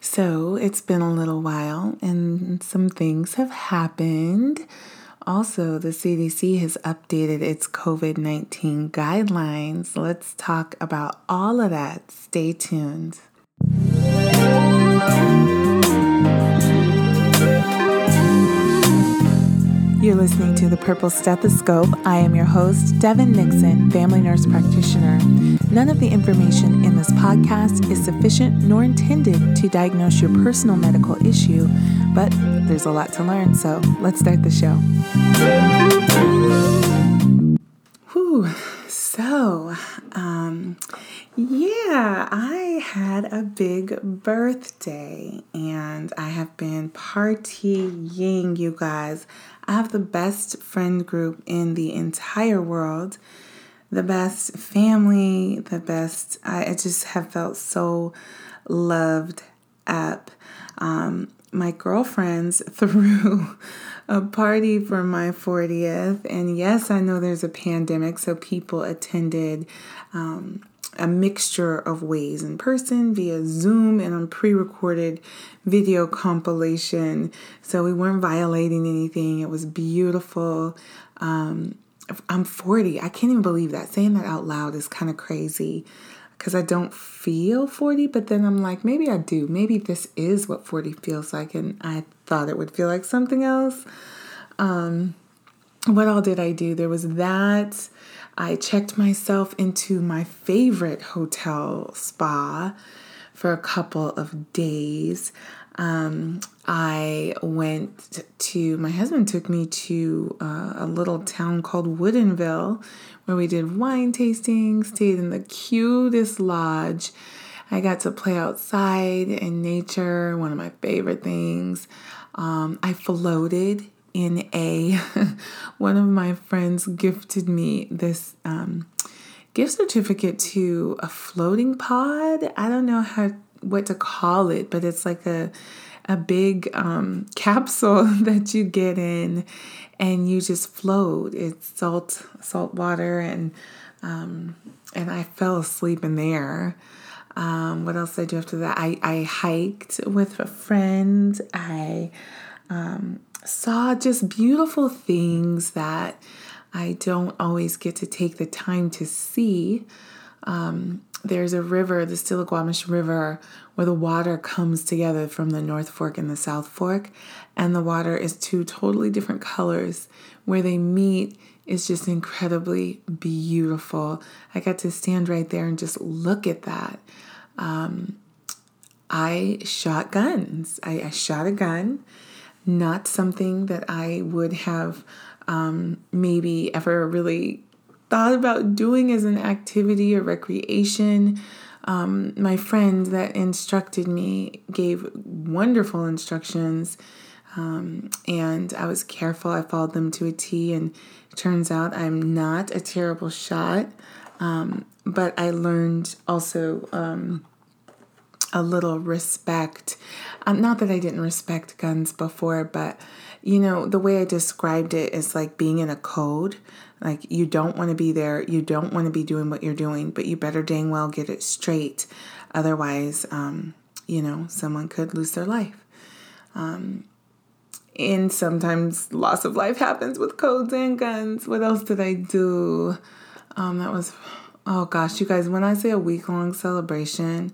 So it's been a little while and some things have happened. Also, the CDC has updated its COVID 19 guidelines. Let's talk about all of that. Stay tuned. You're listening to the Purple Stethoscope. I am your host, Devyn Nixon, family nurse practitioner. None of the information in this podcast is sufficient nor intended to diagnose your personal medical issue, but there's a lot to learn, so let's start the show. Whew. So, um, yeah, I had a big birthday and I have been partying, you guys. I have the best friend group in the entire world, the best family, the best. I, I just have felt so loved up. Um, my girlfriends threw a party for my 40th, and yes, I know there's a pandemic, so people attended. Um, a mixture of ways in person, via Zoom, and on pre recorded video compilation. So we weren't violating anything. It was beautiful. Um, I'm 40. I can't even believe that. Saying that out loud is kind of crazy because I don't feel 40, but then I'm like, maybe I do. Maybe this is what 40 feels like, and I thought it would feel like something else. Um, what all did I do? There was that. I checked myself into my favorite hotel spa for a couple of days. Um, I went to, my husband took me to uh, a little town called Woodinville where we did wine tasting, stayed in the cutest lodge. I got to play outside in nature, one of my favorite things. Um, I floated in a one of my friends gifted me this um, gift certificate to a floating pod. I don't know how what to call it, but it's like a a big um, capsule that you get in, and you just float. It's salt salt water, and um, and I fell asleep in there. Um, what else did I do after that? I, I hiked with a friend. I um, saw just beautiful things that I don't always get to take the time to see. Um, there's a river, the Stillaguamish River, where the water comes together from the North Fork and the South Fork, and the water is two totally different colors. Where they meet is just incredibly beautiful. I got to stand right there and just look at that. Um, I shot guns. I, I shot a gun not something that I would have um, maybe ever really thought about doing as an activity or recreation. Um, my friend that instructed me gave wonderful instructions, um, and I was careful. I followed them to a T, and turns out I'm not a terrible shot. Um, but I learned also um, a little respect. Um, not that I didn't respect guns before, but you know, the way I described it is like being in a code. Like you don't want to be there, you don't want to be doing what you're doing, but you better dang well get it straight. Otherwise, um, you know, someone could lose their life. Um, and sometimes loss of life happens with codes and guns. What else did I do? Um, that was, oh gosh, you guys, when I say a week long celebration,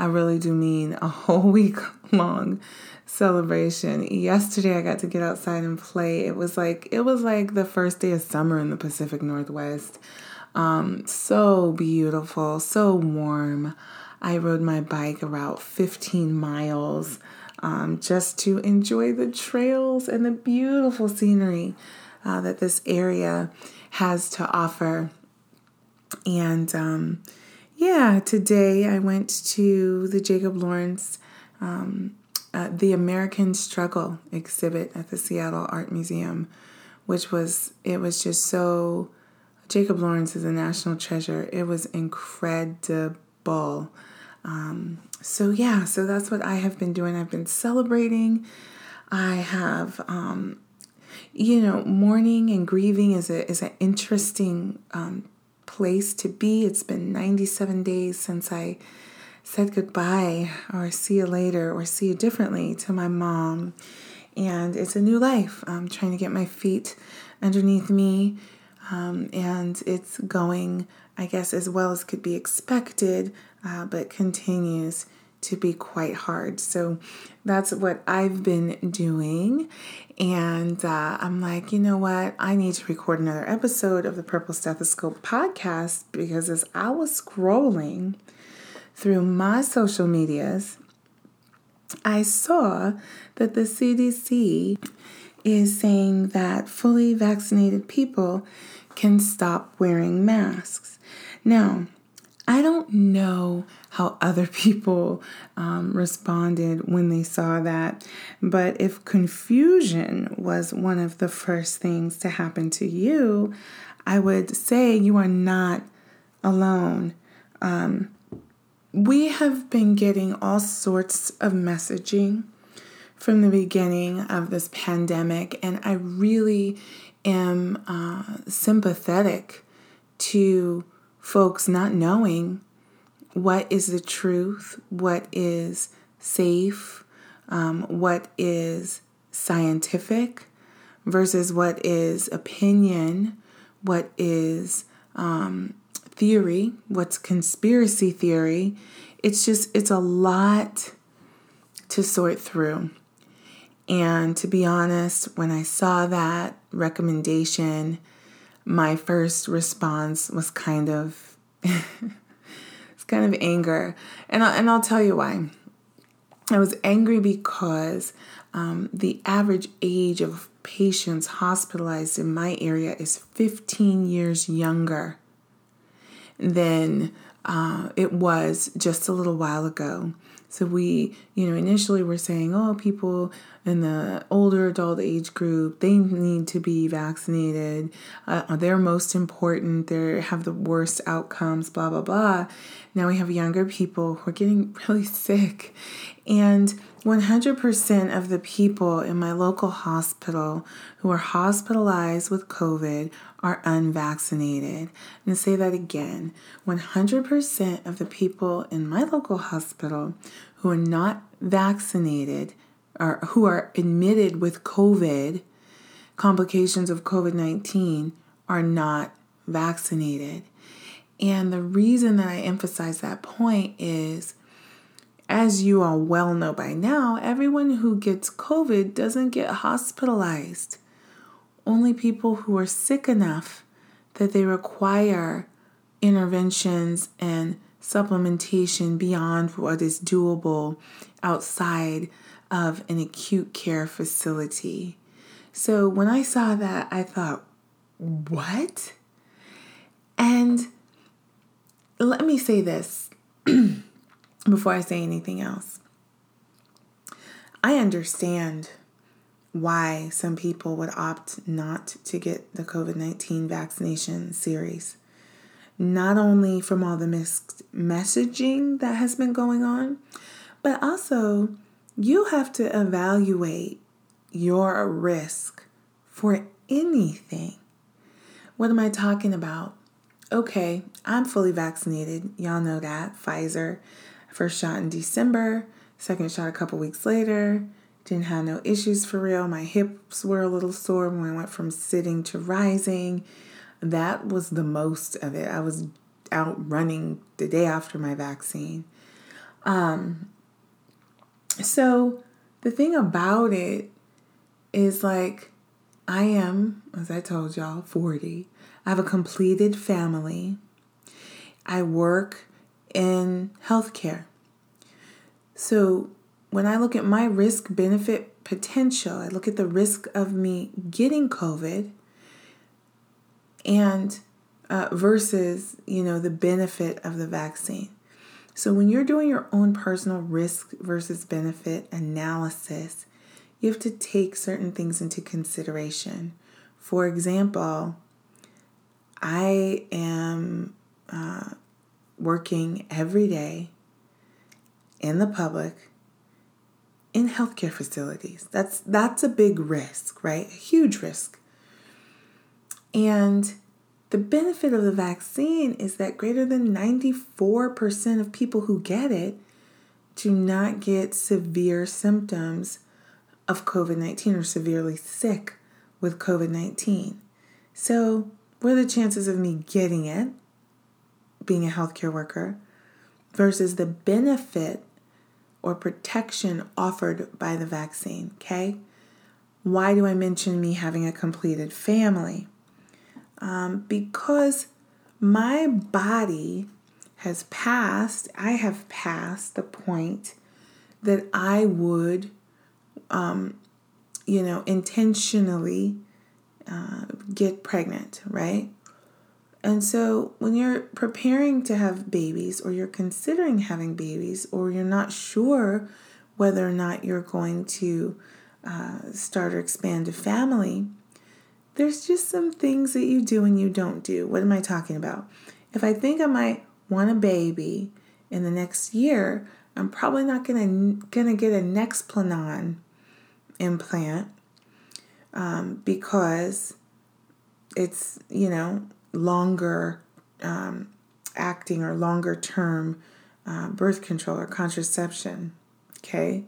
I really do mean a whole week long celebration. Yesterday I got to get outside and play. It was like it was like the first day of summer in the Pacific Northwest. Um, so beautiful, so warm. I rode my bike about 15 miles um, just to enjoy the trails and the beautiful scenery uh, that this area has to offer. And um, yeah, today I went to the Jacob Lawrence, um, uh, the American Struggle exhibit at the Seattle Art Museum, which was, it was just so, Jacob Lawrence is a national treasure. It was incredible. Um, so yeah, so that's what I have been doing. I've been celebrating. I have, um, you know, mourning and grieving is a is an interesting um, place to be. It's been 97 days since I said goodbye or see you later or see you differently to my mom. And it's a new life. I'm trying to get my feet underneath me. Um, and it's going, I guess, as well as could be expected, uh, but continues to be quite hard. So that's what I've been doing. And uh, I'm like, you know what? I need to record another episode of the Purple Stethoscope podcast because as I was scrolling through my social medias, I saw that the CDC is saying that fully vaccinated people can stop wearing masks. Now, I don't know how other people um, responded when they saw that, but if confusion was one of the first things to happen to you, I would say you are not alone. Um, we have been getting all sorts of messaging from the beginning of this pandemic, and I really am uh, sympathetic to folks not knowing what is the truth, what is safe, um, what is scientific versus what is opinion, what is um, theory, what's conspiracy theory. It's just, it's a lot to sort through. And to be honest, when I saw that recommendation, my first response was kind of it's kind of anger. And I'll, and I'll tell you why. I was angry because um, the average age of patients hospitalized in my area is 15 years younger than uh, it was just a little while ago. So we, you know, initially we're saying, oh, people in the older adult age group, they need to be vaccinated. Uh, they're most important. They have the worst outcomes. Blah blah blah. Now we have younger people who are getting really sick, and 100% of the people in my local hospital who are hospitalized with COVID are unvaccinated. To say that again 100% of the people in my local hospital who are not vaccinated or who are admitted with COVID, complications of COVID 19, are not vaccinated. And the reason that I emphasize that point is as you all well know by now, everyone who gets COVID doesn't get hospitalized. Only people who are sick enough that they require interventions and supplementation beyond what is doable outside of an acute care facility. So when I saw that, I thought, what? And let me say this before I say anything else. I understand why some people would opt not to get the COVID 19 vaccination series. Not only from all the mixed messaging that has been going on, but also you have to evaluate your risk for anything. What am I talking about? Okay, I'm fully vaccinated. Y'all know that. Pfizer. First shot in December, second shot a couple weeks later. Didn't have no issues for real. My hips were a little sore when I went from sitting to rising. That was the most of it. I was out running the day after my vaccine. Um, so the thing about it is like, I am, as I told y'all, 40. I have a completed family. I work in healthcare. So when I look at my risk benefit potential, I look at the risk of me getting COVID and uh, versus, you know, the benefit of the vaccine. So when you're doing your own personal risk versus benefit analysis, you have to take certain things into consideration. For example, I am uh, working every day in the public in healthcare facilities. That's that's a big risk, right? A huge risk. And The benefit of the vaccine is that greater than 94% of people who get it do not get severe symptoms of COVID 19 or severely sick with COVID 19. So, what are the chances of me getting it, being a healthcare worker, versus the benefit or protection offered by the vaccine? Okay. Why do I mention me having a completed family? Um, because my body has passed, I have passed the point that I would, um, you know, intentionally uh, get pregnant, right? And so when you're preparing to have babies, or you're considering having babies, or you're not sure whether or not you're going to uh, start or expand a family, there's just some things that you do and you don't do. What am I talking about? If I think I might want a baby in the next year, I'm probably not gonna gonna get a Nexplanon implant um, because it's you know longer um, acting or longer term uh, birth control or contraception. Okay,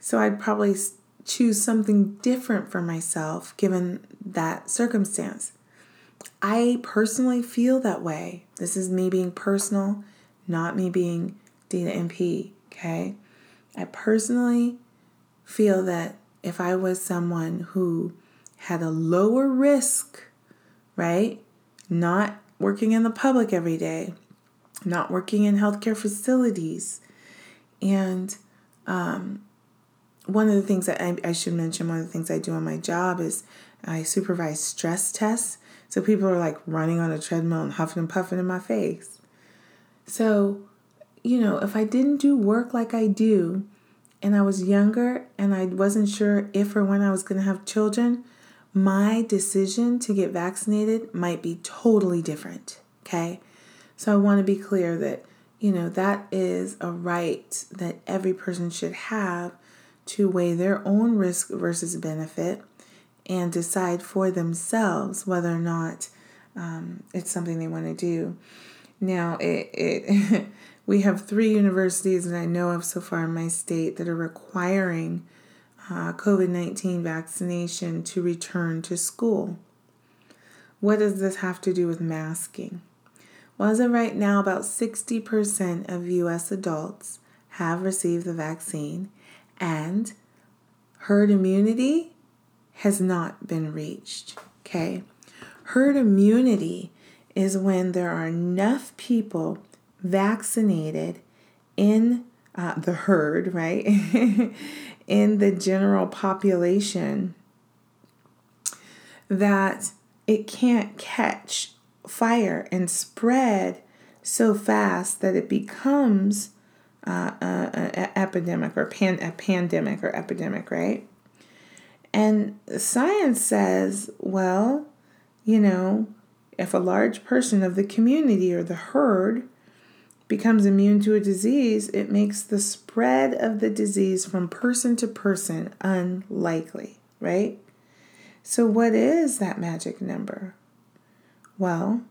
so I'd probably choose something different for myself given that circumstance. I personally feel that way. This is me being personal, not me being D the NP, okay? I personally feel that if I was someone who had a lower risk, right? Not working in the public every day, not working in healthcare facilities, and um, one of the things that I, I should mention, one of the things I do on my job is I supervise stress tests. So people are like running on a treadmill and huffing and puffing in my face. So, you know, if I didn't do work like I do and I was younger and I wasn't sure if or when I was going to have children, my decision to get vaccinated might be totally different. Okay. So I want to be clear that, you know, that is a right that every person should have to weigh their own risk versus benefit and decide for themselves whether or not um, it's something they want to do. Now, it, it we have three universities that I know of so far in my state that are requiring uh, COVID 19 vaccination to return to school. What does this have to do with masking? Well, as of right now, about 60% of US adults have received the vaccine, and herd immunity has not been reached. Okay. Herd immunity is when there are enough people vaccinated in uh, the herd, right? in the general population that it can't catch fire and spread so fast that it becomes uh, an epidemic or pan, a pandemic or epidemic, right? And science says, well, you know, if a large person of the community or the herd becomes immune to a disease, it makes the spread of the disease from person to person unlikely, right? So, what is that magic number? Well,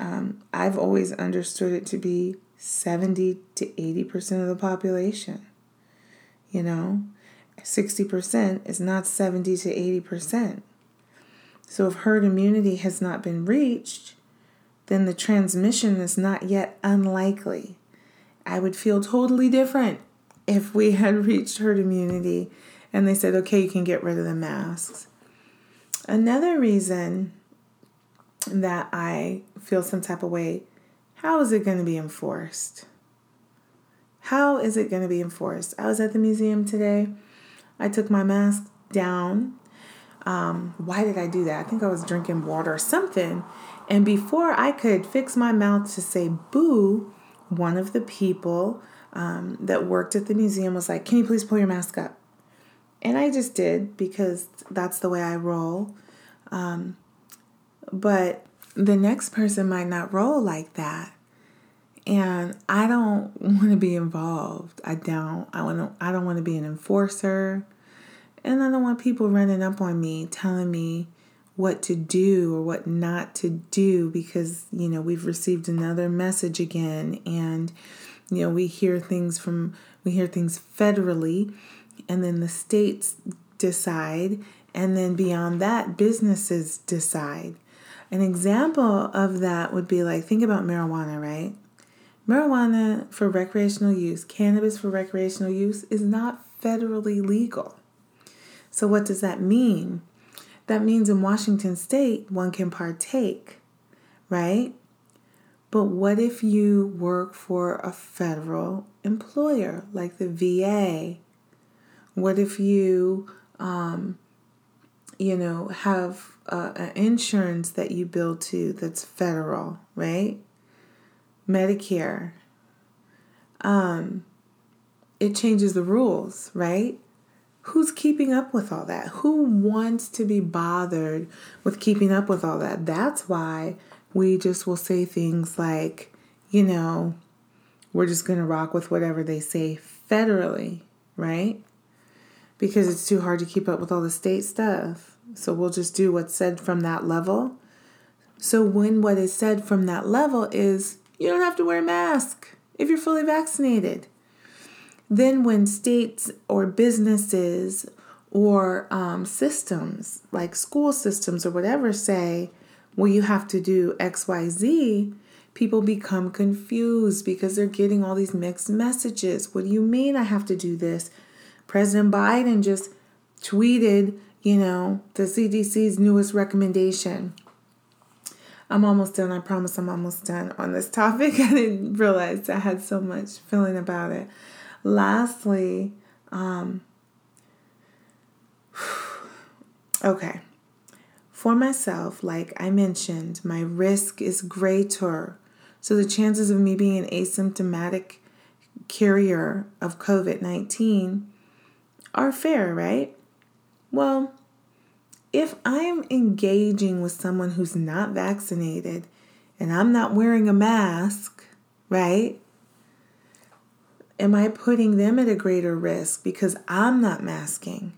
um, I've always understood it to be 70 to 80% of the population. You know, 60% is not 70 to 80%. So if herd immunity has not been reached, then the transmission is not yet unlikely. I would feel totally different if we had reached herd immunity and they said, okay, you can get rid of the masks. Another reason that I feel some type of way how is it going to be enforced? How is it going to be enforced? I was at the museum today. I took my mask down. Um, why did I do that? I think I was drinking water or something. And before I could fix my mouth to say boo, one of the people um, that worked at the museum was like, Can you please pull your mask up? And I just did because that's the way I roll. Um, but the next person might not roll like that. And I don't want to be involved. I don't. I want to I don't want to be an enforcer. And I don't want people running up on me telling me what to do or what not to do because you know we've received another message again and you know we hear things from we hear things federally and then the states decide and then beyond that businesses decide. An example of that would be like think about marijuana right? Marijuana for recreational use cannabis for recreational use is not federally legal. So what does that mean that means in Washington state, one can partake, right? But what if you work for a federal employer like the VA? What if you, um, you know, have uh, an insurance that you bill to that's federal, right? Medicare. Um, it changes the rules, right? Who's keeping up with all that? Who wants to be bothered with keeping up with all that? That's why we just will say things like, you know, we're just going to rock with whatever they say federally, right? Because it's too hard to keep up with all the state stuff. So we'll just do what's said from that level. So when what is said from that level is you don't have to wear a mask if you're fully vaccinated. Then, when states or businesses or um, systems like school systems or whatever say, well, you have to do XYZ, people become confused because they're getting all these mixed messages. What do you mean I have to do this? President Biden just tweeted, you know, the CDC's newest recommendation. I'm almost done. I promise I'm almost done on this topic. I didn't realize I had so much feeling about it. Lastly, um, okay. For myself, like I mentioned, my risk is greater. So the chances of me being an asymptomatic carrier of COVID 19 are fair, right? Well, if I'm engaging with someone who's not vaccinated and I'm not wearing a mask, right? Am I putting them at a greater risk because I'm not masking?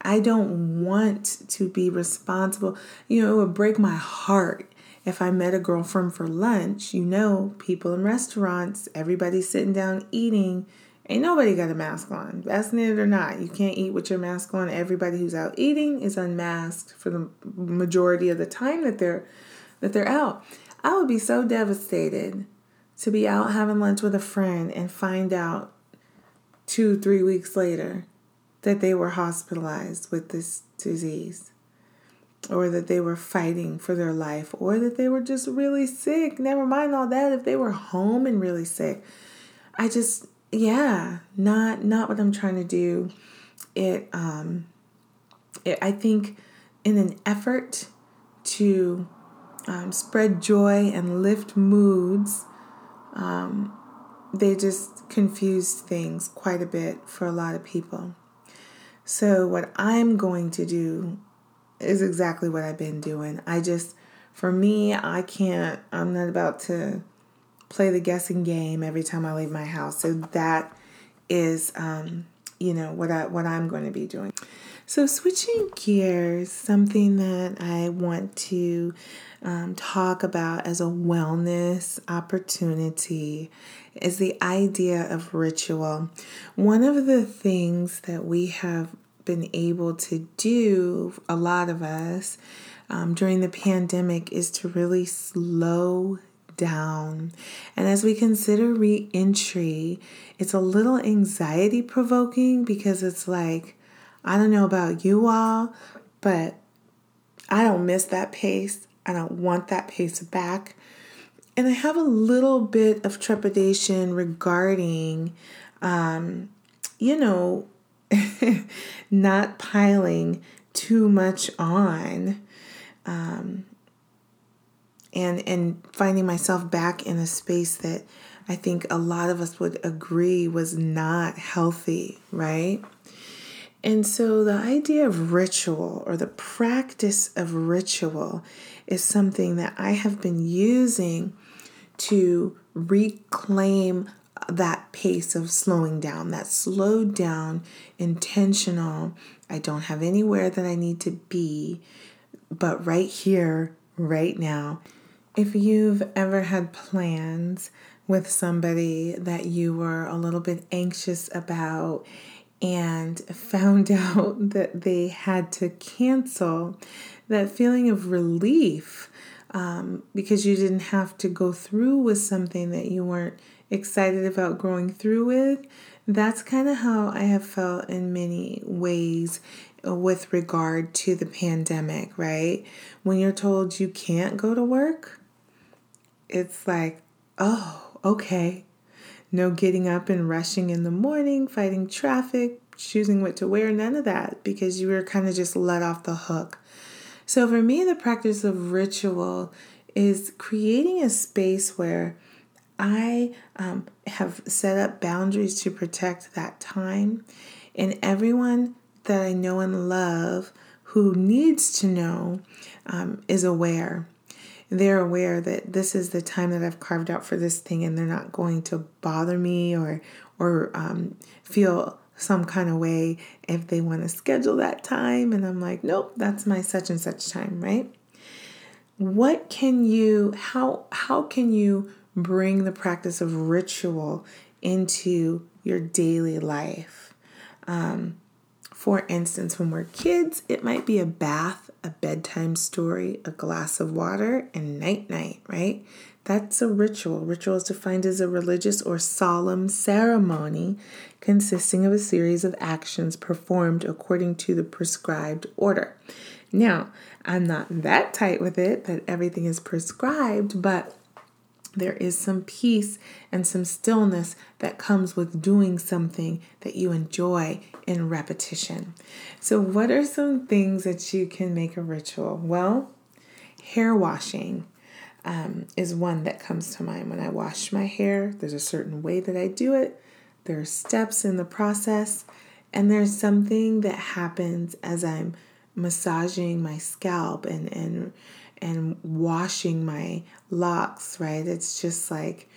I don't want to be responsible. You know, it would break my heart if I met a girlfriend for lunch. You know, people in restaurants, everybody's sitting down eating. Ain't nobody got a mask on, vaccinated or not. You can't eat with your mask on. Everybody who's out eating is unmasked for the majority of the time that they're that they're out. I would be so devastated to be out having lunch with a friend and find out two, three weeks later that they were hospitalized with this disease, or that they were fighting for their life, or that they were just really sick. Never mind all that, if they were home and really sick. I just, yeah, not not what I'm trying to do. It, um, it, I think, in an effort to um, spread joy and lift moods um, they just confuse things quite a bit for a lot of people. So, what I'm going to do is exactly what I've been doing. I just, for me, I can't, I'm not about to play the guessing game every time I leave my house. So, that is, um, you know, what, I, what I'm going to be doing. So, switching gears, something that I want to um, talk about as a wellness opportunity is the idea of ritual. One of the things that we have been able to do, a lot of us, um, during the pandemic is to really slow down. And as we consider re entry, it's a little anxiety provoking because it's like, I don't know about you all, but I don't miss that pace. I don't want that pace back. And I have a little bit of trepidation regarding, um, you know, not piling too much on. Um, and and finding myself back in a space that I think a lot of us would agree was not healthy, right? And so the idea of ritual or the practice of ritual is something that I have been using to reclaim that pace of slowing down, that slowed down, intentional. I don't have anywhere that I need to be, but right here, right now. If you've ever had plans with somebody that you were a little bit anxious about and found out that they had to cancel, that feeling of relief um, because you didn't have to go through with something that you weren't excited about going through with. That's kind of how I have felt in many ways with regard to the pandemic, right? When you're told you can't go to work, it's like, oh, okay. No getting up and rushing in the morning, fighting traffic, choosing what to wear, none of that because you were kind of just let off the hook. So for me, the practice of ritual is creating a space where I um, have set up boundaries to protect that time. And everyone that I know and love who needs to know um, is aware. They're aware that this is the time that I've carved out for this thing, and they're not going to bother me or or um, feel some kind of way if they want to schedule that time. And I'm like, nope, that's my such and such time, right? What can you how how can you bring the practice of ritual into your daily life? Um, for instance, when we're kids, it might be a bath, a bedtime story, a glass of water, and night night, right? That's a ritual. Ritual is defined as a religious or solemn ceremony consisting of a series of actions performed according to the prescribed order. Now, I'm not that tight with it that everything is prescribed, but there is some peace and some stillness that comes with doing something that you enjoy in repetition. So, what are some things that you can make a ritual? Well, hair washing um, is one that comes to mind. When I wash my hair, there's a certain way that I do it, there are steps in the process, and there's something that happens as I'm massaging my scalp and, and and washing my locks, right? It's just like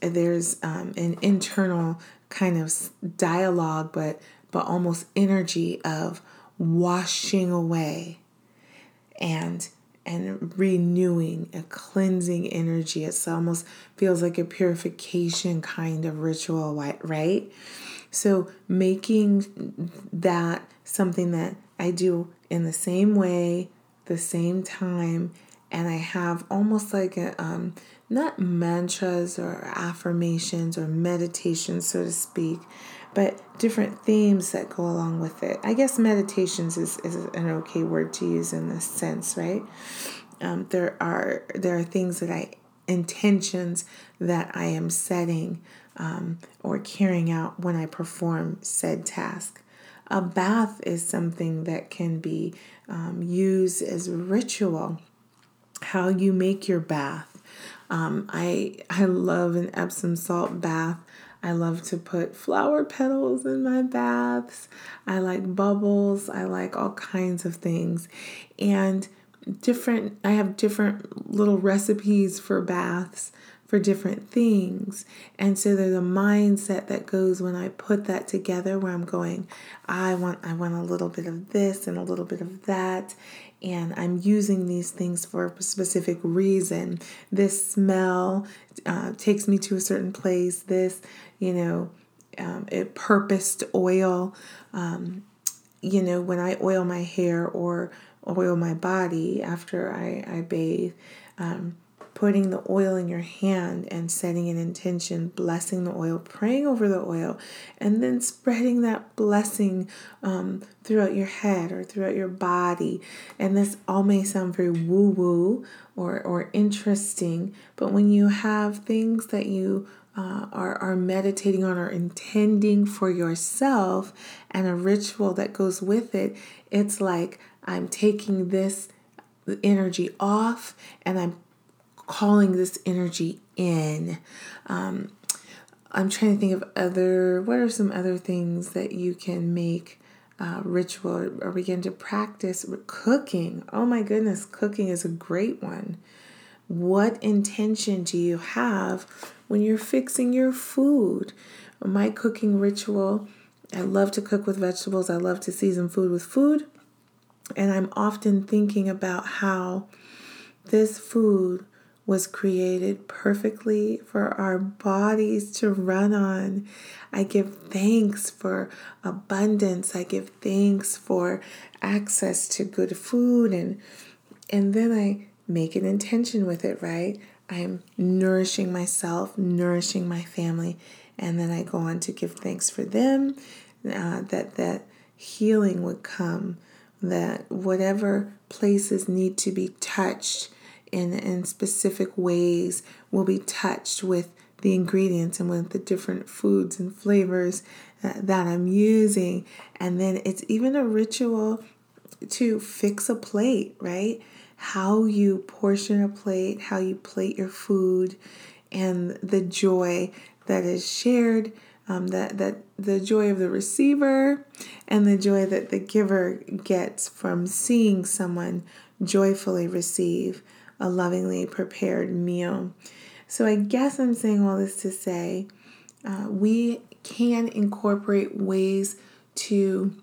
there's um, an internal kind of dialogue, but but almost energy of washing away and and renewing a cleansing energy. It almost feels like a purification kind of ritual, right? So making that something that I do in the same way the same time and I have almost like a um, not mantras or affirmations or meditations, so to speak, but different themes that go along with it. I guess meditations is, is an okay word to use in this sense, right? Um, there are there are things that I intentions that I am setting um, or carrying out when I perform said task. A bath is something that can be um, used as ritual. How you make your bath. Um, I I love an Epsom salt bath. I love to put flower petals in my baths. I like bubbles. I like all kinds of things. And different I have different little recipes for baths for different things. And so there's a mindset that goes when I put that together where I'm going, I want I want a little bit of this and a little bit of that. And I'm using these things for a specific reason. This smell uh, takes me to a certain place. This, you know, um, it purposed oil. Um, you know, when I oil my hair or oil my body after I, I bathe, um, putting the oil in your hand and setting an intention, blessing the oil, praying over the oil, and then spreading that blessing um, throughout your head or throughout your body. And this all may sound very woo woo or, or interesting, but when you have things that you uh, are, are meditating on or intending for yourself and a ritual that goes with it, it's like I'm taking this energy off and I'm calling this energy in. Um, I'm trying to think of other, what are some other things that you can make uh, ritual or begin to practice? Cooking. Oh my goodness, cooking is a great one. What intention do you have when you're fixing your food. My cooking ritual I love to cook with vegetables, I love to season food with food. And I'm often thinking about how this food was created perfectly for our bodies to run on. I give thanks for abundance. I give thanks for access to good food and and then I make an intention with it, right? I'm nourishing myself, nourishing my family, and then I go on to give thanks for them uh, that that healing would come, that whatever places need to be touched in, in specific ways will be touched with the ingredients and with the different foods and flavors uh, that I'm using. And then it's even a ritual to fix a plate, right? How you portion a plate, how you plate your food, and the joy that is shared, um, that, that the joy of the receiver and the joy that the giver gets from seeing someone joyfully receive a lovingly prepared meal. So I guess I'm saying all this to say uh, we can incorporate ways to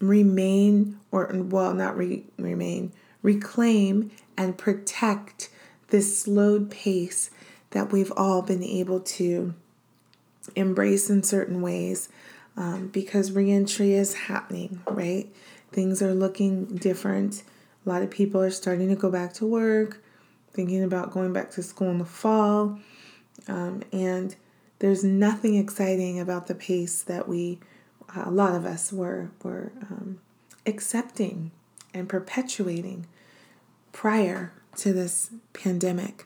remain, or well, not re- remain, reclaim and protect this slowed pace that we've all been able to embrace in certain ways um, because reentry is happening, right? Things are looking different. A lot of people are starting to go back to work, thinking about going back to school in the fall. Um, and there's nothing exciting about the pace that we, a lot of us, were, were um, accepting and perpetuating prior to this pandemic.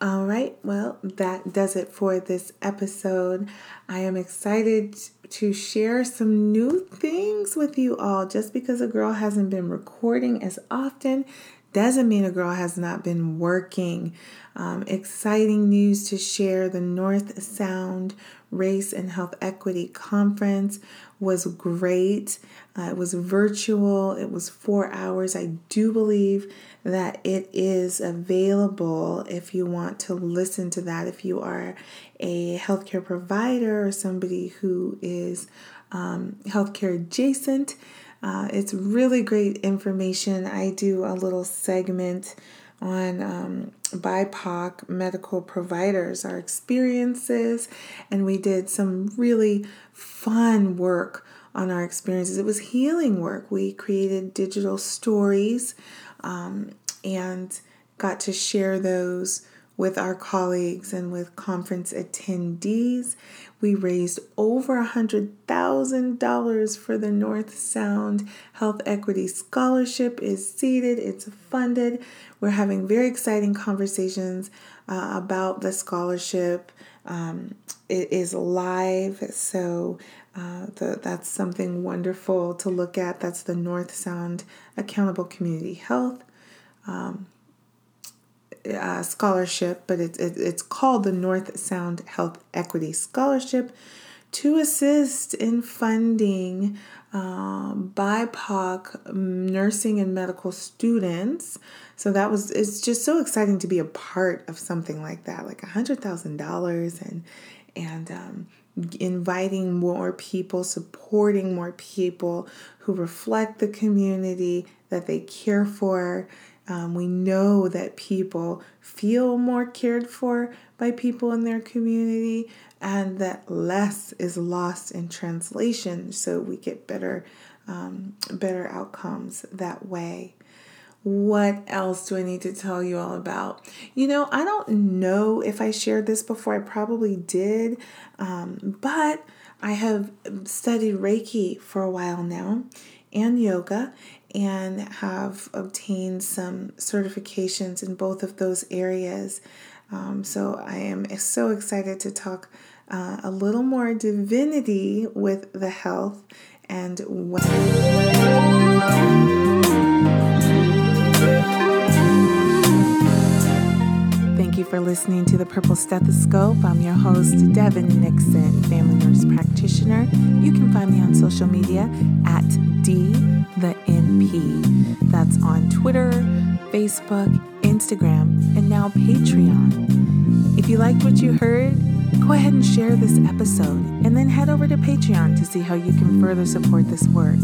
All right, well, that does it for this episode. I am excited to share some new things with you all. Just because a girl hasn't been recording as often doesn't mean a girl has not been working. Um, exciting news to share the North Sound Race and Health Equity Conference was great. Uh, it was virtual, it was four hours. I do believe that it is available if you want to listen to that. If you are a healthcare provider or somebody who is um, healthcare adjacent, uh, it's really great information. I do a little segment on um, BIPOC medical providers, our experiences, and we did some really fun work on our experiences. It was healing work. We created digital stories um, and got to share those with our colleagues and with conference attendees. We raised over a $100,000 for the North Sound Health Equity Scholarship is seated, it's funded. We're having very exciting conversations uh, about the scholarship. Um, it is live, so uh, the, that's something wonderful to look at. That's the North Sound Accountable Community Health um, uh, Scholarship, but it, it, it's called the North Sound Health Equity Scholarship to assist in funding uh, BIPOC nursing and medical students. So that was it's just so exciting to be a part of something like that, like a hundred thousand dollars and and um, inviting more people, supporting more people who reflect the community that they care for. Um, we know that people feel more cared for by people in their community and that less is lost in translation so we get better um, better outcomes that way what else do I need to tell you all about? You know, I don't know if I shared this before. I probably did, um, but I have studied Reiki for a while now and yoga and have obtained some certifications in both of those areas. Um, so I am so excited to talk uh, a little more divinity with the health and Thank for listening to the Purple Stethoscope. I'm your host, Devyn Nixon, family nurse practitioner. You can find me on social media at D the NP. That's on Twitter, Facebook, Instagram, and now Patreon. If you liked what you heard, go ahead and share this episode and then head over to Patreon to see how you can further support this work.